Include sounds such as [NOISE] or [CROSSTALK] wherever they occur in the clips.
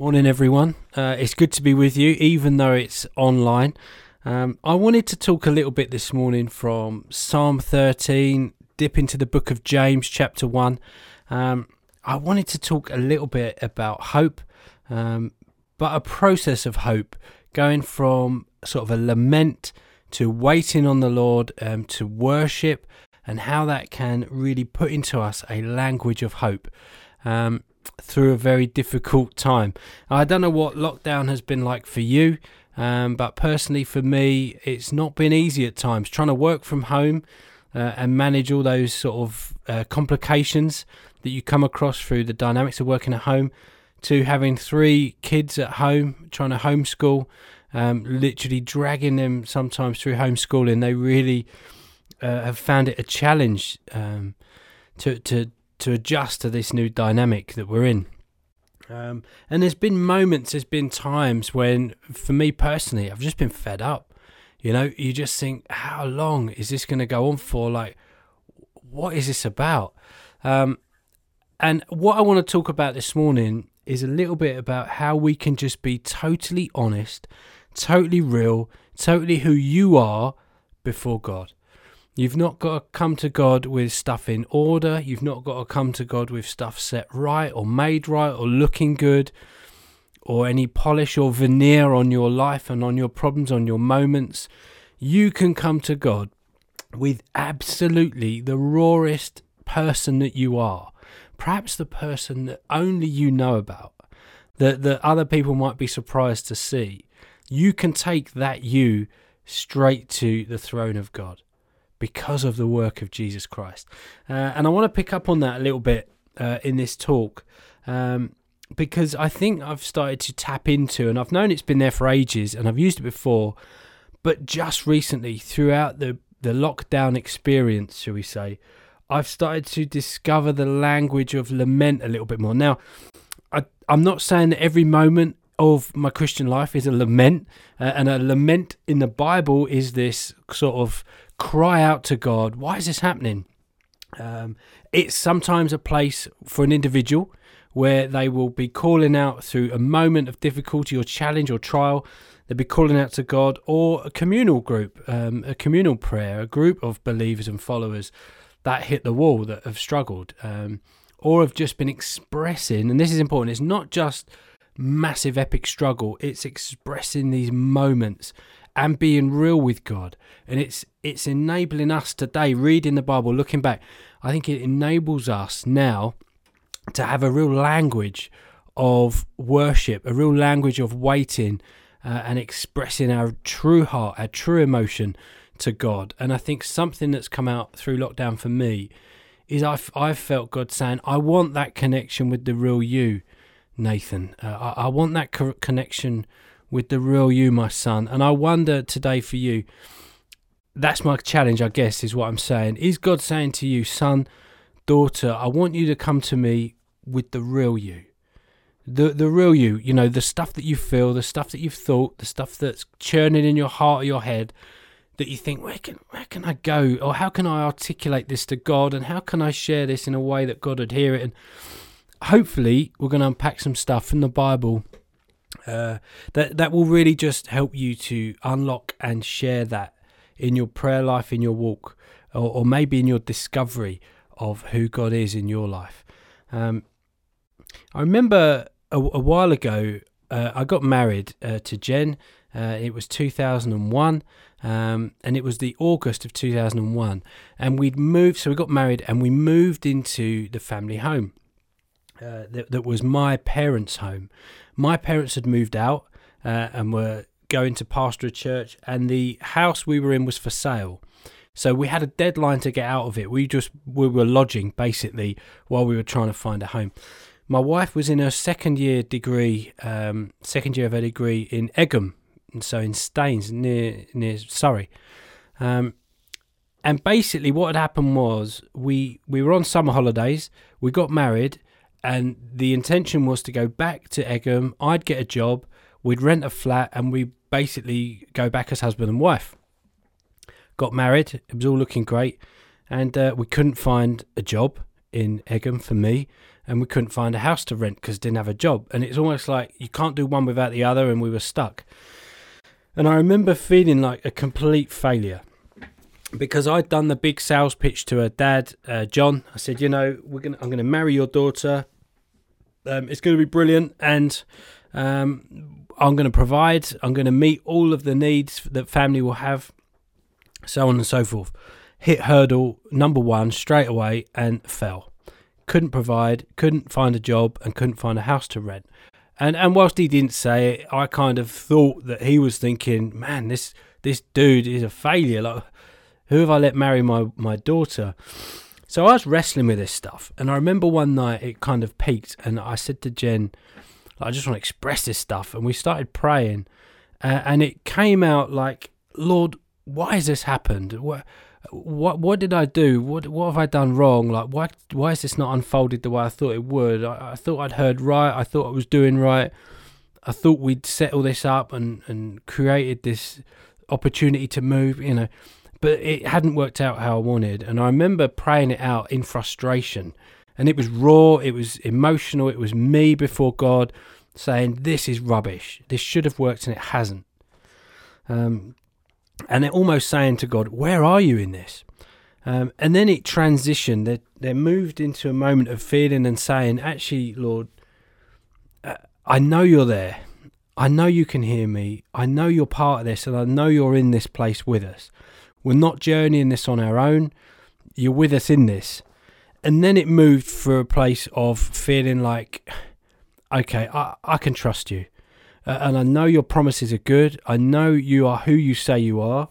Morning, everyone. Uh, it's good to be with you, even though it's online. Um, I wanted to talk a little bit this morning from Psalm 13, dip into the book of James, chapter 1. Um, I wanted to talk a little bit about hope, um, but a process of hope, going from sort of a lament to waiting on the Lord, um, to worship, and how that can really put into us a language of hope. Um, through a very difficult time. I don't know what lockdown has been like for you, um, but personally for me, it's not been easy at times. Trying to work from home uh, and manage all those sort of uh, complications that you come across through the dynamics of working at home, to having three kids at home, trying to homeschool, um, literally dragging them sometimes through homeschooling. They really uh, have found it a challenge um, to to to adjust to this new dynamic that we're in. Um, and there's been moments, there's been times when, for me personally, I've just been fed up. You know, you just think, how long is this going to go on for? Like, what is this about? Um, and what I want to talk about this morning is a little bit about how we can just be totally honest, totally real, totally who you are before God. You've not got to come to God with stuff in order. You've not got to come to God with stuff set right or made right or looking good or any polish or veneer on your life and on your problems, on your moments. You can come to God with absolutely the rawest person that you are. Perhaps the person that only you know about, that, that other people might be surprised to see. You can take that you straight to the throne of God because of the work of Jesus Christ. Uh, and I want to pick up on that a little bit uh, in this talk um, because I think I've started to tap into, and I've known it's been there for ages and I've used it before, but just recently, throughout the, the lockdown experience, shall we say, I've started to discover the language of lament a little bit more. Now, I, I'm not saying that every moment of my Christian life is a lament, uh, and a lament in the Bible is this sort of cry out to God, why is this happening? Um, it's sometimes a place for an individual where they will be calling out through a moment of difficulty or challenge or trial. They'll be calling out to God, or a communal group, um, a communal prayer, a group of believers and followers that hit the wall that have struggled, um, or have just been expressing. And this is important. It's not just massive epic struggle. It's expressing these moments and being real with God. And it's it's enabling us today, reading the Bible, looking back. I think it enables us now to have a real language of worship, a real language of waiting uh, and expressing our true heart, our true emotion to God. And I think something that's come out through lockdown for me is I've, I've felt God saying, I want that connection with the real you, Nathan. Uh, I, I want that co- connection with the real you, my son. And I wonder today for you, that's my challenge, I guess, is what I'm saying. Is God saying to you, son, daughter, I want you to come to me with the real you? The, the real you, you know, the stuff that you feel, the stuff that you've thought, the stuff that's churning in your heart or your head, that you think, where can where can I go, or how can I articulate this to God, and how can I share this in a way that God would hear it? And hopefully, we're going to unpack some stuff from the Bible uh, that that will really just help you to unlock and share that in your prayer life, in your walk, or, or maybe in your discovery of who God is in your life. Um, I remember a, a while ago, uh, I got married uh, to Jen. Uh, it was 2001, um, and it was the August of 2001. And we'd moved, so we got married and we moved into the family home. Uh, that, that was my parents' home. My parents had moved out uh, and were going to pastor a church, and the house we were in was for sale. So we had a deadline to get out of it. We just we were lodging basically while we were trying to find a home. My wife was in her second year degree, um, second year of her degree in Egham, so in Staines near near Surrey. Um, and basically, what had happened was we we were on summer holidays. We got married and the intention was to go back to Egham. I'd get a job, we'd rent a flat, and we basically go back as husband and wife. Got married, it was all looking great, and uh, we couldn't find a job in Egham for me, and we couldn't find a house to rent because didn't have a job. And it's almost like you can't do one without the other, and we were stuck. And I remember feeling like a complete failure because I'd done the big sales pitch to her dad, uh, John. I said, you know, we're gonna, I'm going to marry your daughter. Um, it's going to be brilliant, and um, I'm going to provide. I'm going to meet all of the needs that family will have, so on and so forth. Hit hurdle number one straight away and fell. Couldn't provide, couldn't find a job, and couldn't find a house to rent. And and whilst he didn't say it, I kind of thought that he was thinking, man, this this dude is a failure. Like, who have I let marry my my daughter? So I was wrestling with this stuff, and I remember one night it kind of peaked, and I said to Jen, I just want to express this stuff, and we started praying, uh, and it came out like, Lord, why has this happened? What what what did I do? What what have I done wrong? Like why why is this not unfolded the way I thought it would? I, I thought I'd heard right. I thought I was doing right. I thought we'd set all this up and and created this opportunity to move. You know, but it hadn't worked out how I wanted. And I remember praying it out in frustration. And it was raw. It was emotional. It was me before God saying, "This is rubbish. This should have worked, and it hasn't." Um, and they're almost saying to God, Where are you in this? Um, and then it transitioned. They, they moved into a moment of feeling and saying, Actually, Lord, uh, I know you're there. I know you can hear me. I know you're part of this, and I know you're in this place with us. We're not journeying this on our own. You're with us in this. And then it moved for a place of feeling like, okay, I, I can trust you uh, and I know your promises are good. I know you are who you say you are,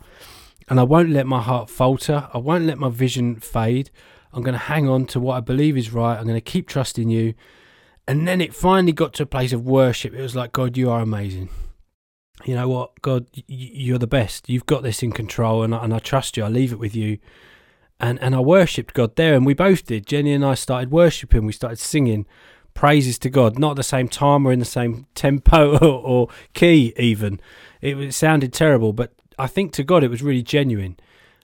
and I won't let my heart falter. I won't let my vision fade. I'm going to hang on to what I believe is right. I'm going to keep trusting you. And then it finally got to a place of worship. It was like, God, you are amazing. You know what, God, you're the best. You've got this in control, and I, and I trust you. I leave it with you. And and I worshipped God there, and we both did. Jenny and I started worshiping. We started singing praises to God, not at the same time or in the same tempo [LAUGHS] or, or key, even. It, it, sounded terrible, but I think to God it was really genuine.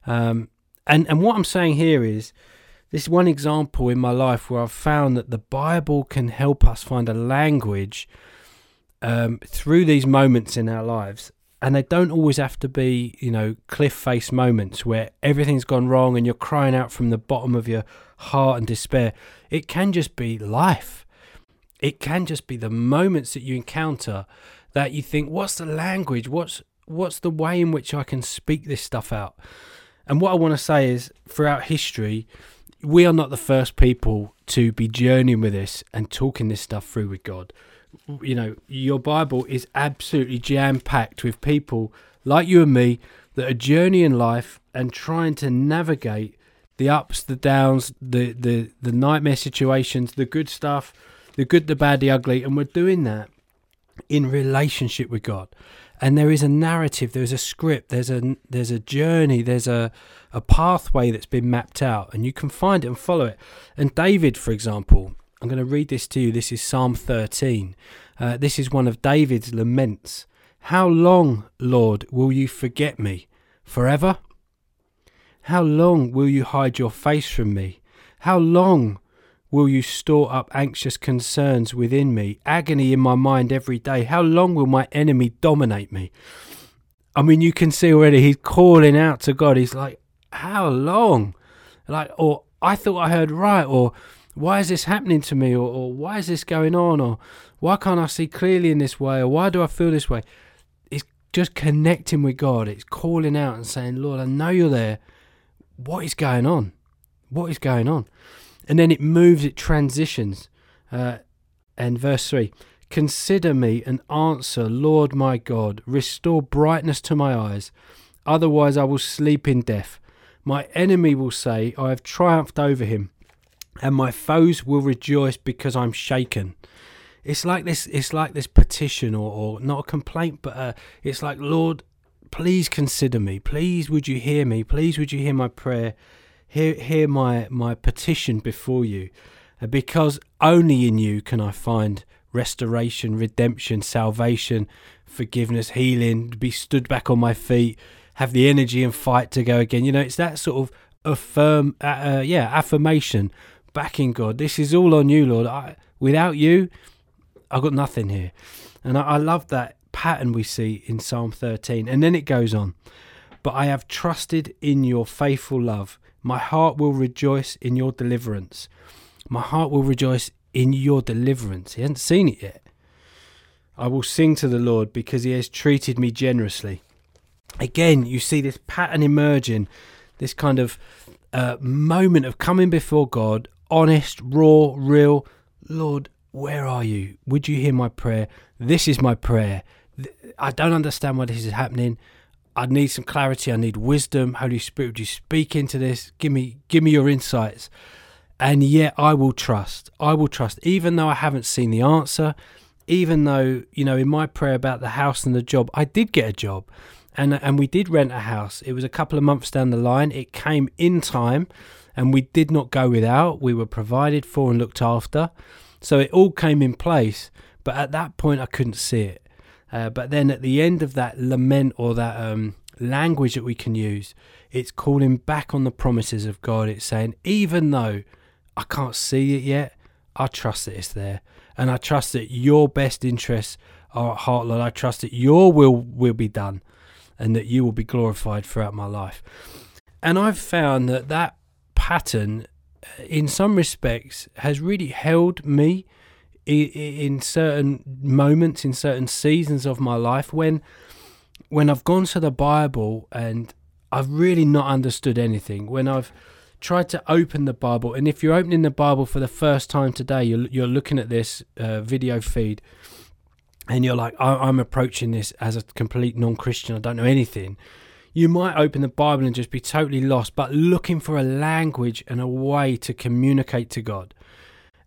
Um, and, and what I'm saying here is this one example in my life where I've found that the Bible can help us find a language um, through these moments in our lives. And they don't always have to be, you know, cliff face moments where everything's gone wrong and you're crying out from the bottom of your heart and despair. It can just be life it can just be the moments that you encounter that you think, what's the language? What's what's the way in which I can speak this stuff out? And what I want to say is, throughout history, we are not the first people to be journeying with this and talking this stuff through with God. You know, your Bible is absolutely jam packed with people like you and me that are journeying life and trying to navigate the ups, the downs, the the the nightmare situations, the good stuff, the good, the bad, the ugly, and we're doing that in relationship with God. And there is a narrative, there's a script, there's a there's a journey, there's a a pathway that's been mapped out, and you can find it and follow it. And David, for example, I'm going to read this to you. This is Psalm 13. Uh, this is one of David's laments. How long, Lord, will you forget me? Forever? How long will you hide your face from me? How long will you store up anxious concerns within me, agony in my mind every day? How long will my enemy dominate me? I mean, you can see already he's calling out to God. He's like, How long? Like, or I thought I heard right, or why is this happening to me, or, or why is this going on, or why can't I see clearly in this way, or why do I feel this way? It's just connecting with God. It's calling out and saying, Lord, I know you're there. What is going on? What is going on? and then it moves, it transitions. Uh, and verse 3 Consider me and answer, Lord my God, restore brightness to my eyes, otherwise I will sleep in death. My enemy will say, I have triumphed over him, and my foes will rejoice because I'm shaken. It's like this. It's like this petition, or, or not a complaint, but uh, it's like, Lord, please consider me. Please, would you hear me? Please, would you hear my prayer? hear, hear my, my petition before you, uh, because only in you can I find restoration, redemption, salvation, forgiveness, healing, be stood back on my feet, have the energy and fight to go again. You know, it's that sort of affirm, uh, uh, yeah, affirmation back in God. This is all on you, Lord. I, without you, I've got nothing here. And I, I love that pattern we see in Psalm 13. And then it goes on. But I have trusted in your faithful love. My heart will rejoice in your deliverance. My heart will rejoice in your deliverance. He hasn't seen it yet. I will sing to the Lord because he has treated me generously. Again, you see this pattern emerging, this kind of uh, moment of coming before God, honest, raw, real. Lord, where are you? Would you hear my prayer? This is my prayer. I don't understand why this is happening. I need some clarity. I need wisdom. Holy Spirit, would you speak into this? Give me, give me your insights. And yet, I will trust. I will trust, even though I haven't seen the answer. Even though you know, in my prayer about the house and the job, I did get a job, and and we did rent a house. It was a couple of months down the line. It came in time, and we did not go without. We were provided for and looked after, so it all came in place. But at that point, I couldn't see it. Uh, but then at the end of that lament or that um, language that we can use, it's calling back on the promises of God. It's saying, even though I can't see it yet, I trust that it's there. And I trust that your best interests are at heart, Lord. I trust that your will will be done and that you will be glorified throughout my life. And I've found that that pattern, uh, in some respects, has really held me in certain moments, in certain seasons of my life, when when I've gone to the Bible and I've really not understood anything, when I've tried to open the Bible, and if you're opening the Bible for the first time today, you're, you're looking at this uh, video feed, and you're like, I'm approaching this as a complete non-Christian. I don't know anything. You might open the Bible and just be totally lost, but looking for a language and a way to communicate to God.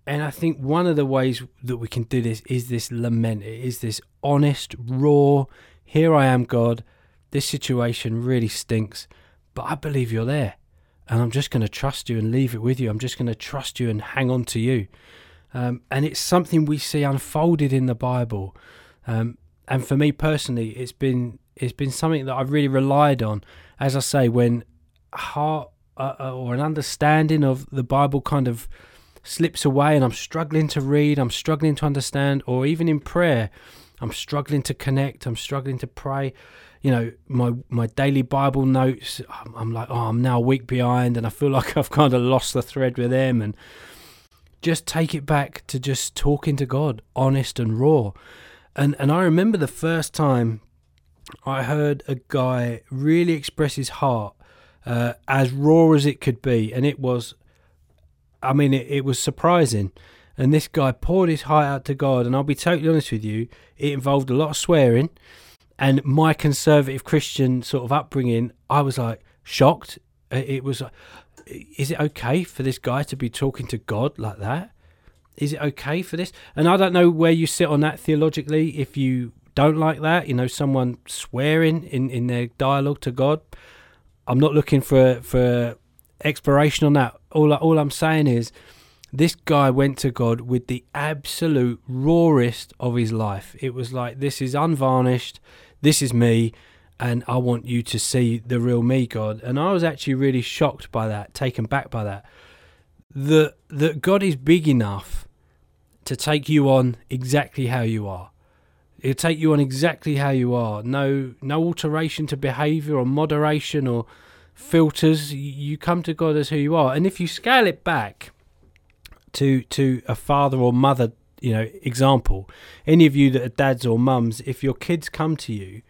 And I think one of the ways that we can do this is this lament. It is this honest, raw, here I am, God. This situation really stinks, but I believe you're there. And I'm just going to trust you and leave it with you. I'm just going to trust you and hang on to you. Um, and it's something we see unfolded in the Bible. Um, and for me personally, it's been it's been something that I've really relied on. As I say, when heart uh, uh or an understanding of the Bible kind of slips away and I'm struggling to read, I'm struggling to understand, or even in prayer, I'm struggling to connect, I'm struggling to pray. You know, my my daily Bible notes, I'm, I'm like, oh, I'm now a week behind, and I feel [LAUGHS] like I've kind of lost the thread with them. And just take it back to just talking to God, honest and raw. And and I remember the first time I heard a guy really express his heart uh, as raw as it could be, and it was I mean, it, it was surprising. And this guy poured his heart out to God. And I'll be totally honest with you, it involved a lot of swearing. And my conservative Christian sort of upbringing, I was like shocked. It was, is it okay for this guy to be talking to God like that? Is it okay for this? And I don't know where you sit on that theologically. If you don't like that, you know, someone swearing in, in their dialogue to God. I'm not looking for for exploration on that. All all I'm saying is, this guy went to God with the absolute rawest of his life. It was like this is unvarnished. This is me, and I want you to see the real me, God. And I was actually really shocked by that, taken back by that. That that God is big enough to take you on exactly how you are. He'll take you on exactly how you are. No no alteration to behaviour or moderation or filters. You come to God as who you are, and if you scale it back to to a father or mother, you know, example, any of you that are dads or mums, if your kids come to you,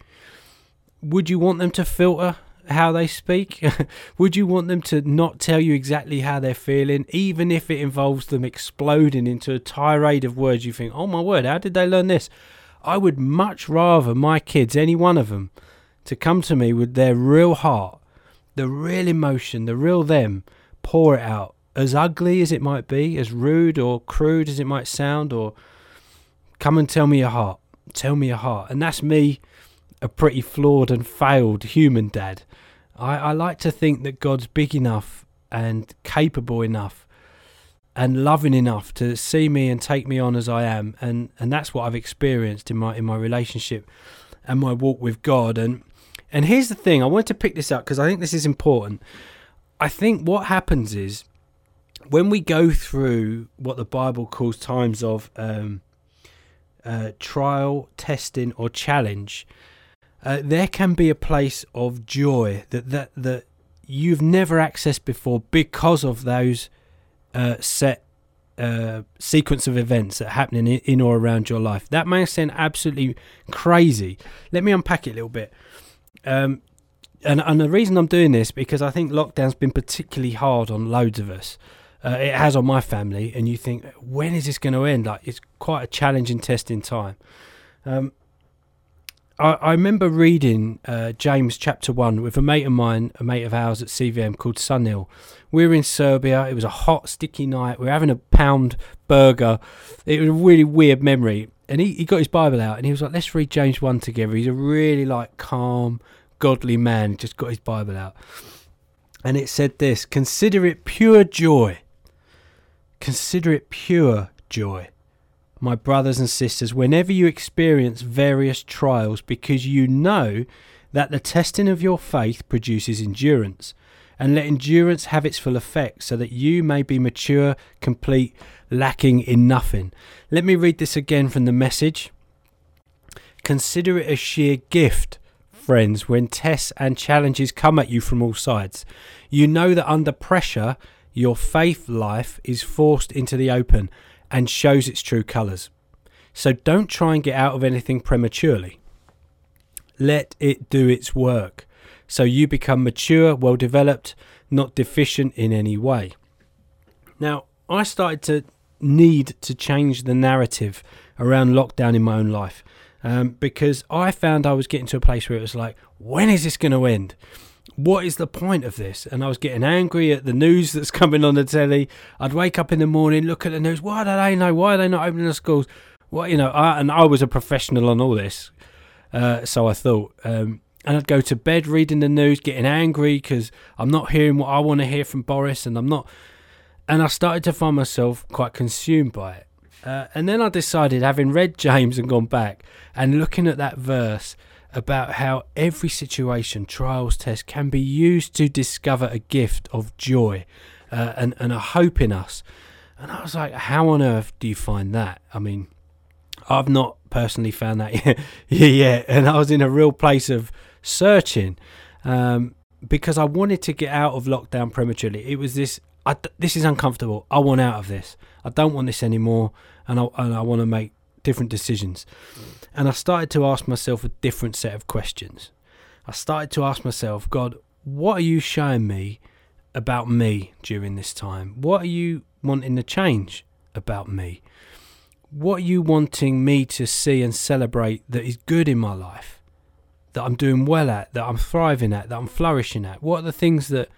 would you want them to filter how they speak? [LAUGHS] would you want them to not tell you exactly how they're feeling, even if it involves them exploding into a tirade of words? You think, oh my word, how did they learn this? I would much rather my kids, any one of them, to come to me with their real heart the real emotion, the real them, pour it out. As ugly as it might be, as rude or crude as it might sound, or come and tell me your heart. Tell me your heart. And that's me, a pretty flawed and failed human dad. I, I like to think that God's big enough and capable enough and loving enough to see me and take me on as I am and and that's what I've experienced in my in my relationship and my walk with God and and here's the thing I wanted to pick this up because I think this is important. I think what happens is when we go through what the Bible calls times of um, uh, trial, testing, or challenge, uh, there can be a place of joy that that that you've never accessed before because of those uh, set uh, sequence of events that are happening in, or around your life. That may sound absolutely crazy. Let me unpack it a little bit. Um, and, and the reason I'm doing this because I think lockdown's been particularly hard on loads of us. Uh, it has on my family, and you think, when is this going to end? Like it's quite a challenging testing time. Um, I, I remember reading uh, James chapter 1 with a mate of mine, a mate of ours at CVM called Sunil. We were in Serbia. It was a hot, sticky night. We were having a pound burger. It was a really weird memory. And he, he got his Bible out and he was like, let's read James 1 together. He's a really like calm, godly man. He just got his Bible out. And it said this Consider it pure joy. Consider it pure joy my brothers and sisters, whenever you experience various trials, because you know that the testing of your faith produces endurance. And let endurance have its full effect, so that you may be mature, complete, lacking in nothing. Let me read this again from the message. Consider it a sheer gift, friends, when tests and challenges come at you from all sides. You know that under pressure, your faith life is forced into the open and shows its true colours. So don't try and get out of anything prematurely. Let it do its work so you become mature, well developed, not deficient in any way. Now, I started to need to change the narrative around lockdown in my own life um, because I found I was getting to a place where it was like, when is this going to end? What is the point of this? And I was getting angry at the news that's coming on the telly. I'd wake up in the morning, look at the news. Why do they know? Why are they not opening the schools? What you know? I, and I was a professional on all this, uh, so I thought. Um, and I'd go to bed reading the news, getting angry because I'm not hearing what I want to hear from Boris, and I'm not. And I started to find myself quite consumed by it. Uh, and then I decided, having read James and gone back and looking at that verse, about how every situation, trials, test, can be used to discover a gift of joy uh, and, and a hope in us. And I was like, how on earth do you find that? I mean, I've not personally found that [LAUGHS] yet. and I was in a real place of searching um, because I wanted to get out of lockdown prematurely. It was this. I, this is uncomfortable. I want out of this. I don't want this anymore, and I, and I want to make different decisions. And I started to ask myself a different set of questions. I started to ask myself, God, what are you showing me about me during this time? What are you wanting to change about me? What are you wanting me to see and celebrate that is good in my life? That I'm doing well at, that I'm thriving at, that I'm flourishing at? What are the things that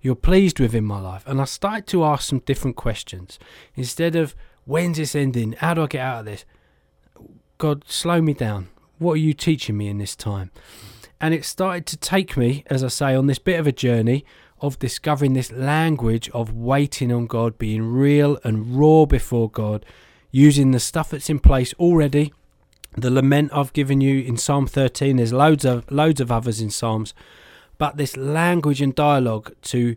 you're pleased with in my life? And I started to ask some different questions. Instead of, when's this ending? How do I get out of this? God, slow me down. What are you teaching me in this time? And it started to take me, as I say, on this bit of a journey of discovering this language of waiting on God, being real and raw before God, using the stuff that's in place already. The lament I've given you in Psalm 13, there's loads of loads of others in Psalms, but this language and dialogue to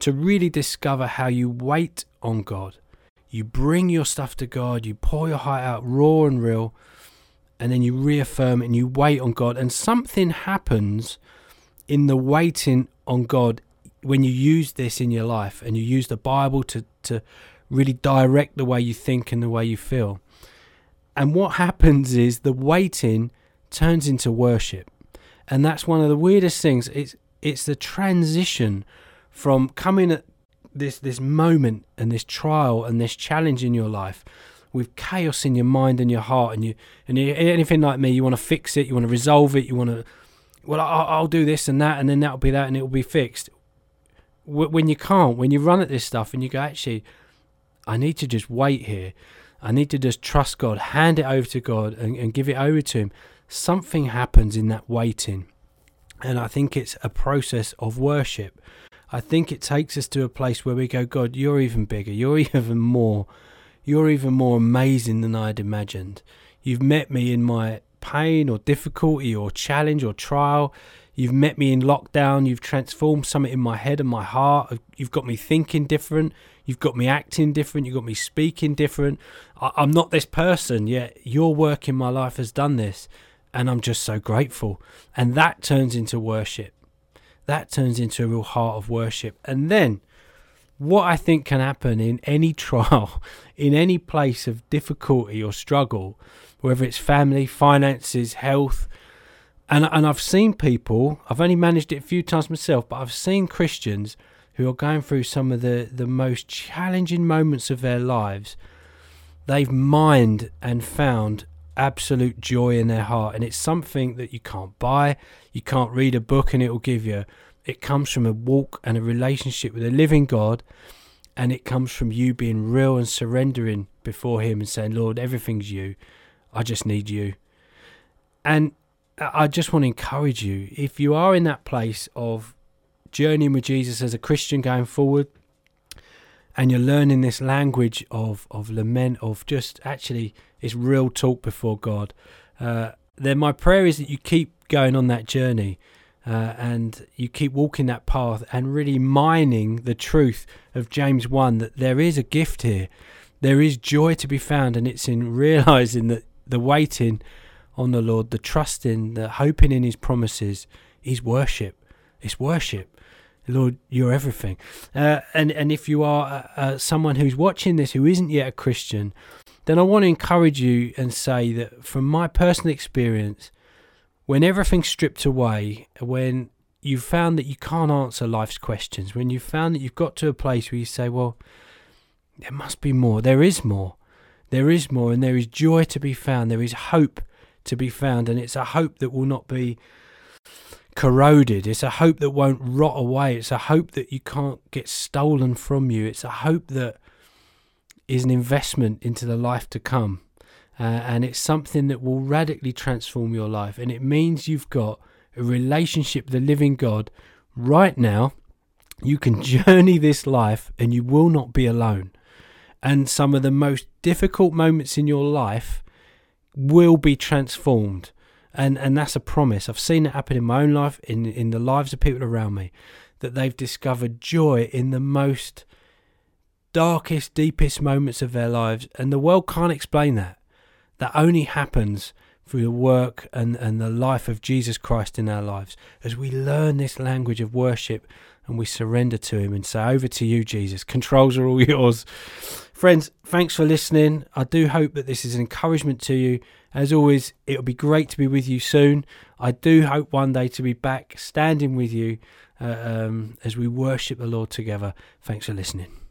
to really discover how you wait on God. You bring your stuff to God, you pour your heart out raw and real, and then you reaffirm and you wait on God, and something happens in the waiting on God when you use this in your life and you use the Bible to, to really direct the way you think and the way you feel. And what happens is the waiting turns into worship. And that's one of the weirdest things. It's it's the transition from coming at this this moment and this trial and this challenge in your life with chaos in your mind and your heart, and you and you, anything like me, you want to fix it, you want to resolve it, you want to, well, I'll, I'll do this and that, and then that'll be that, and it'll be fixed. When you can't, when you run at this stuff, and you go, actually, I need to just wait here. I need to just trust God, hand it over to God, and, and give it over to Him. Something happens in that waiting, and I think it's a process of worship. I think it takes us to a place where we go, God, you're even bigger, you're [LAUGHS] even more you're even more amazing than I'd imagined. You've met me in my pain or difficulty or challenge or trial. You've met me in lockdown. You've transformed something in my head and my heart. You've got me thinking different. You've got me acting different. You've got me speaking different. I, I'm not this person, yet your work in my life has done this. And I'm just so grateful. And that turns into worship. That turns into a real heart of worship. And then what I think can happen in any [LAUGHS] trial, in any place of difficulty or struggle, whether it's family, finances, health, and and I've seen people. I've only managed it a few times myself, but I've seen Christians who are going through some of the the most challenging moments of their lives. They've mined and found absolute joy in their heart, and it's something that you can't buy. You can't read a book and it will give you. It comes from a walk and a relationship with a living God, and it comes from you being real and surrendering before Him and saying, Lord, everything's you. I just need you. And I just want to encourage you if you are in that place of journeying with Jesus as a Christian going forward, and you're learning this language of of lament, of just actually it's real talk before God. Uh, then my prayer is that you keep going on that journey. Uh, and you keep walking that path and really mining the truth of James 1 that there is a gift here. There is joy to be found, and it's in realizing that the waiting on the Lord, the trusting, the hoping in His promises is worship. It's worship. Lord, you're everything. Uh, and and if you are uh, uh, someone who's watching this who isn't yet a Christian, then I want to encourage you and say that from my personal experience, when everything's stripped away, when you've found that you can't answer life's questions, when you've found that you've got to a place where you say, well, there must be more. There is more. There is more, and there is joy to be found. There is hope to be found, and it's a hope that will not be corroded. It's a hope that won't rot away. It's a hope that you can't get stolen from you. It's a hope that is an investment into the life to come. Uh, and it's something that will radically transform your life. And it means you've got a relationship with the living God right now. You can [LAUGHS] journey this life and you will not be alone. And some of the most difficult moments in your life will be transformed. And and that's a promise. I've seen it happen in my own life, in in the lives of people around me, that they've discovered joy in the most darkest, deepest moments of their lives, and the world can't explain that. That only happens through the work and, and the life of Jesus Christ in our lives. As we learn this language of worship and we surrender to Him and say, Over to you, Jesus. Controls are all [LAUGHS] yours. Friends, thanks for listening. I do hope that this is an encouragement to you. As always, it'll be great to be with you soon. I do hope one day to be back standing with you uh, um, as we worship the Lord together. Thanks for listening.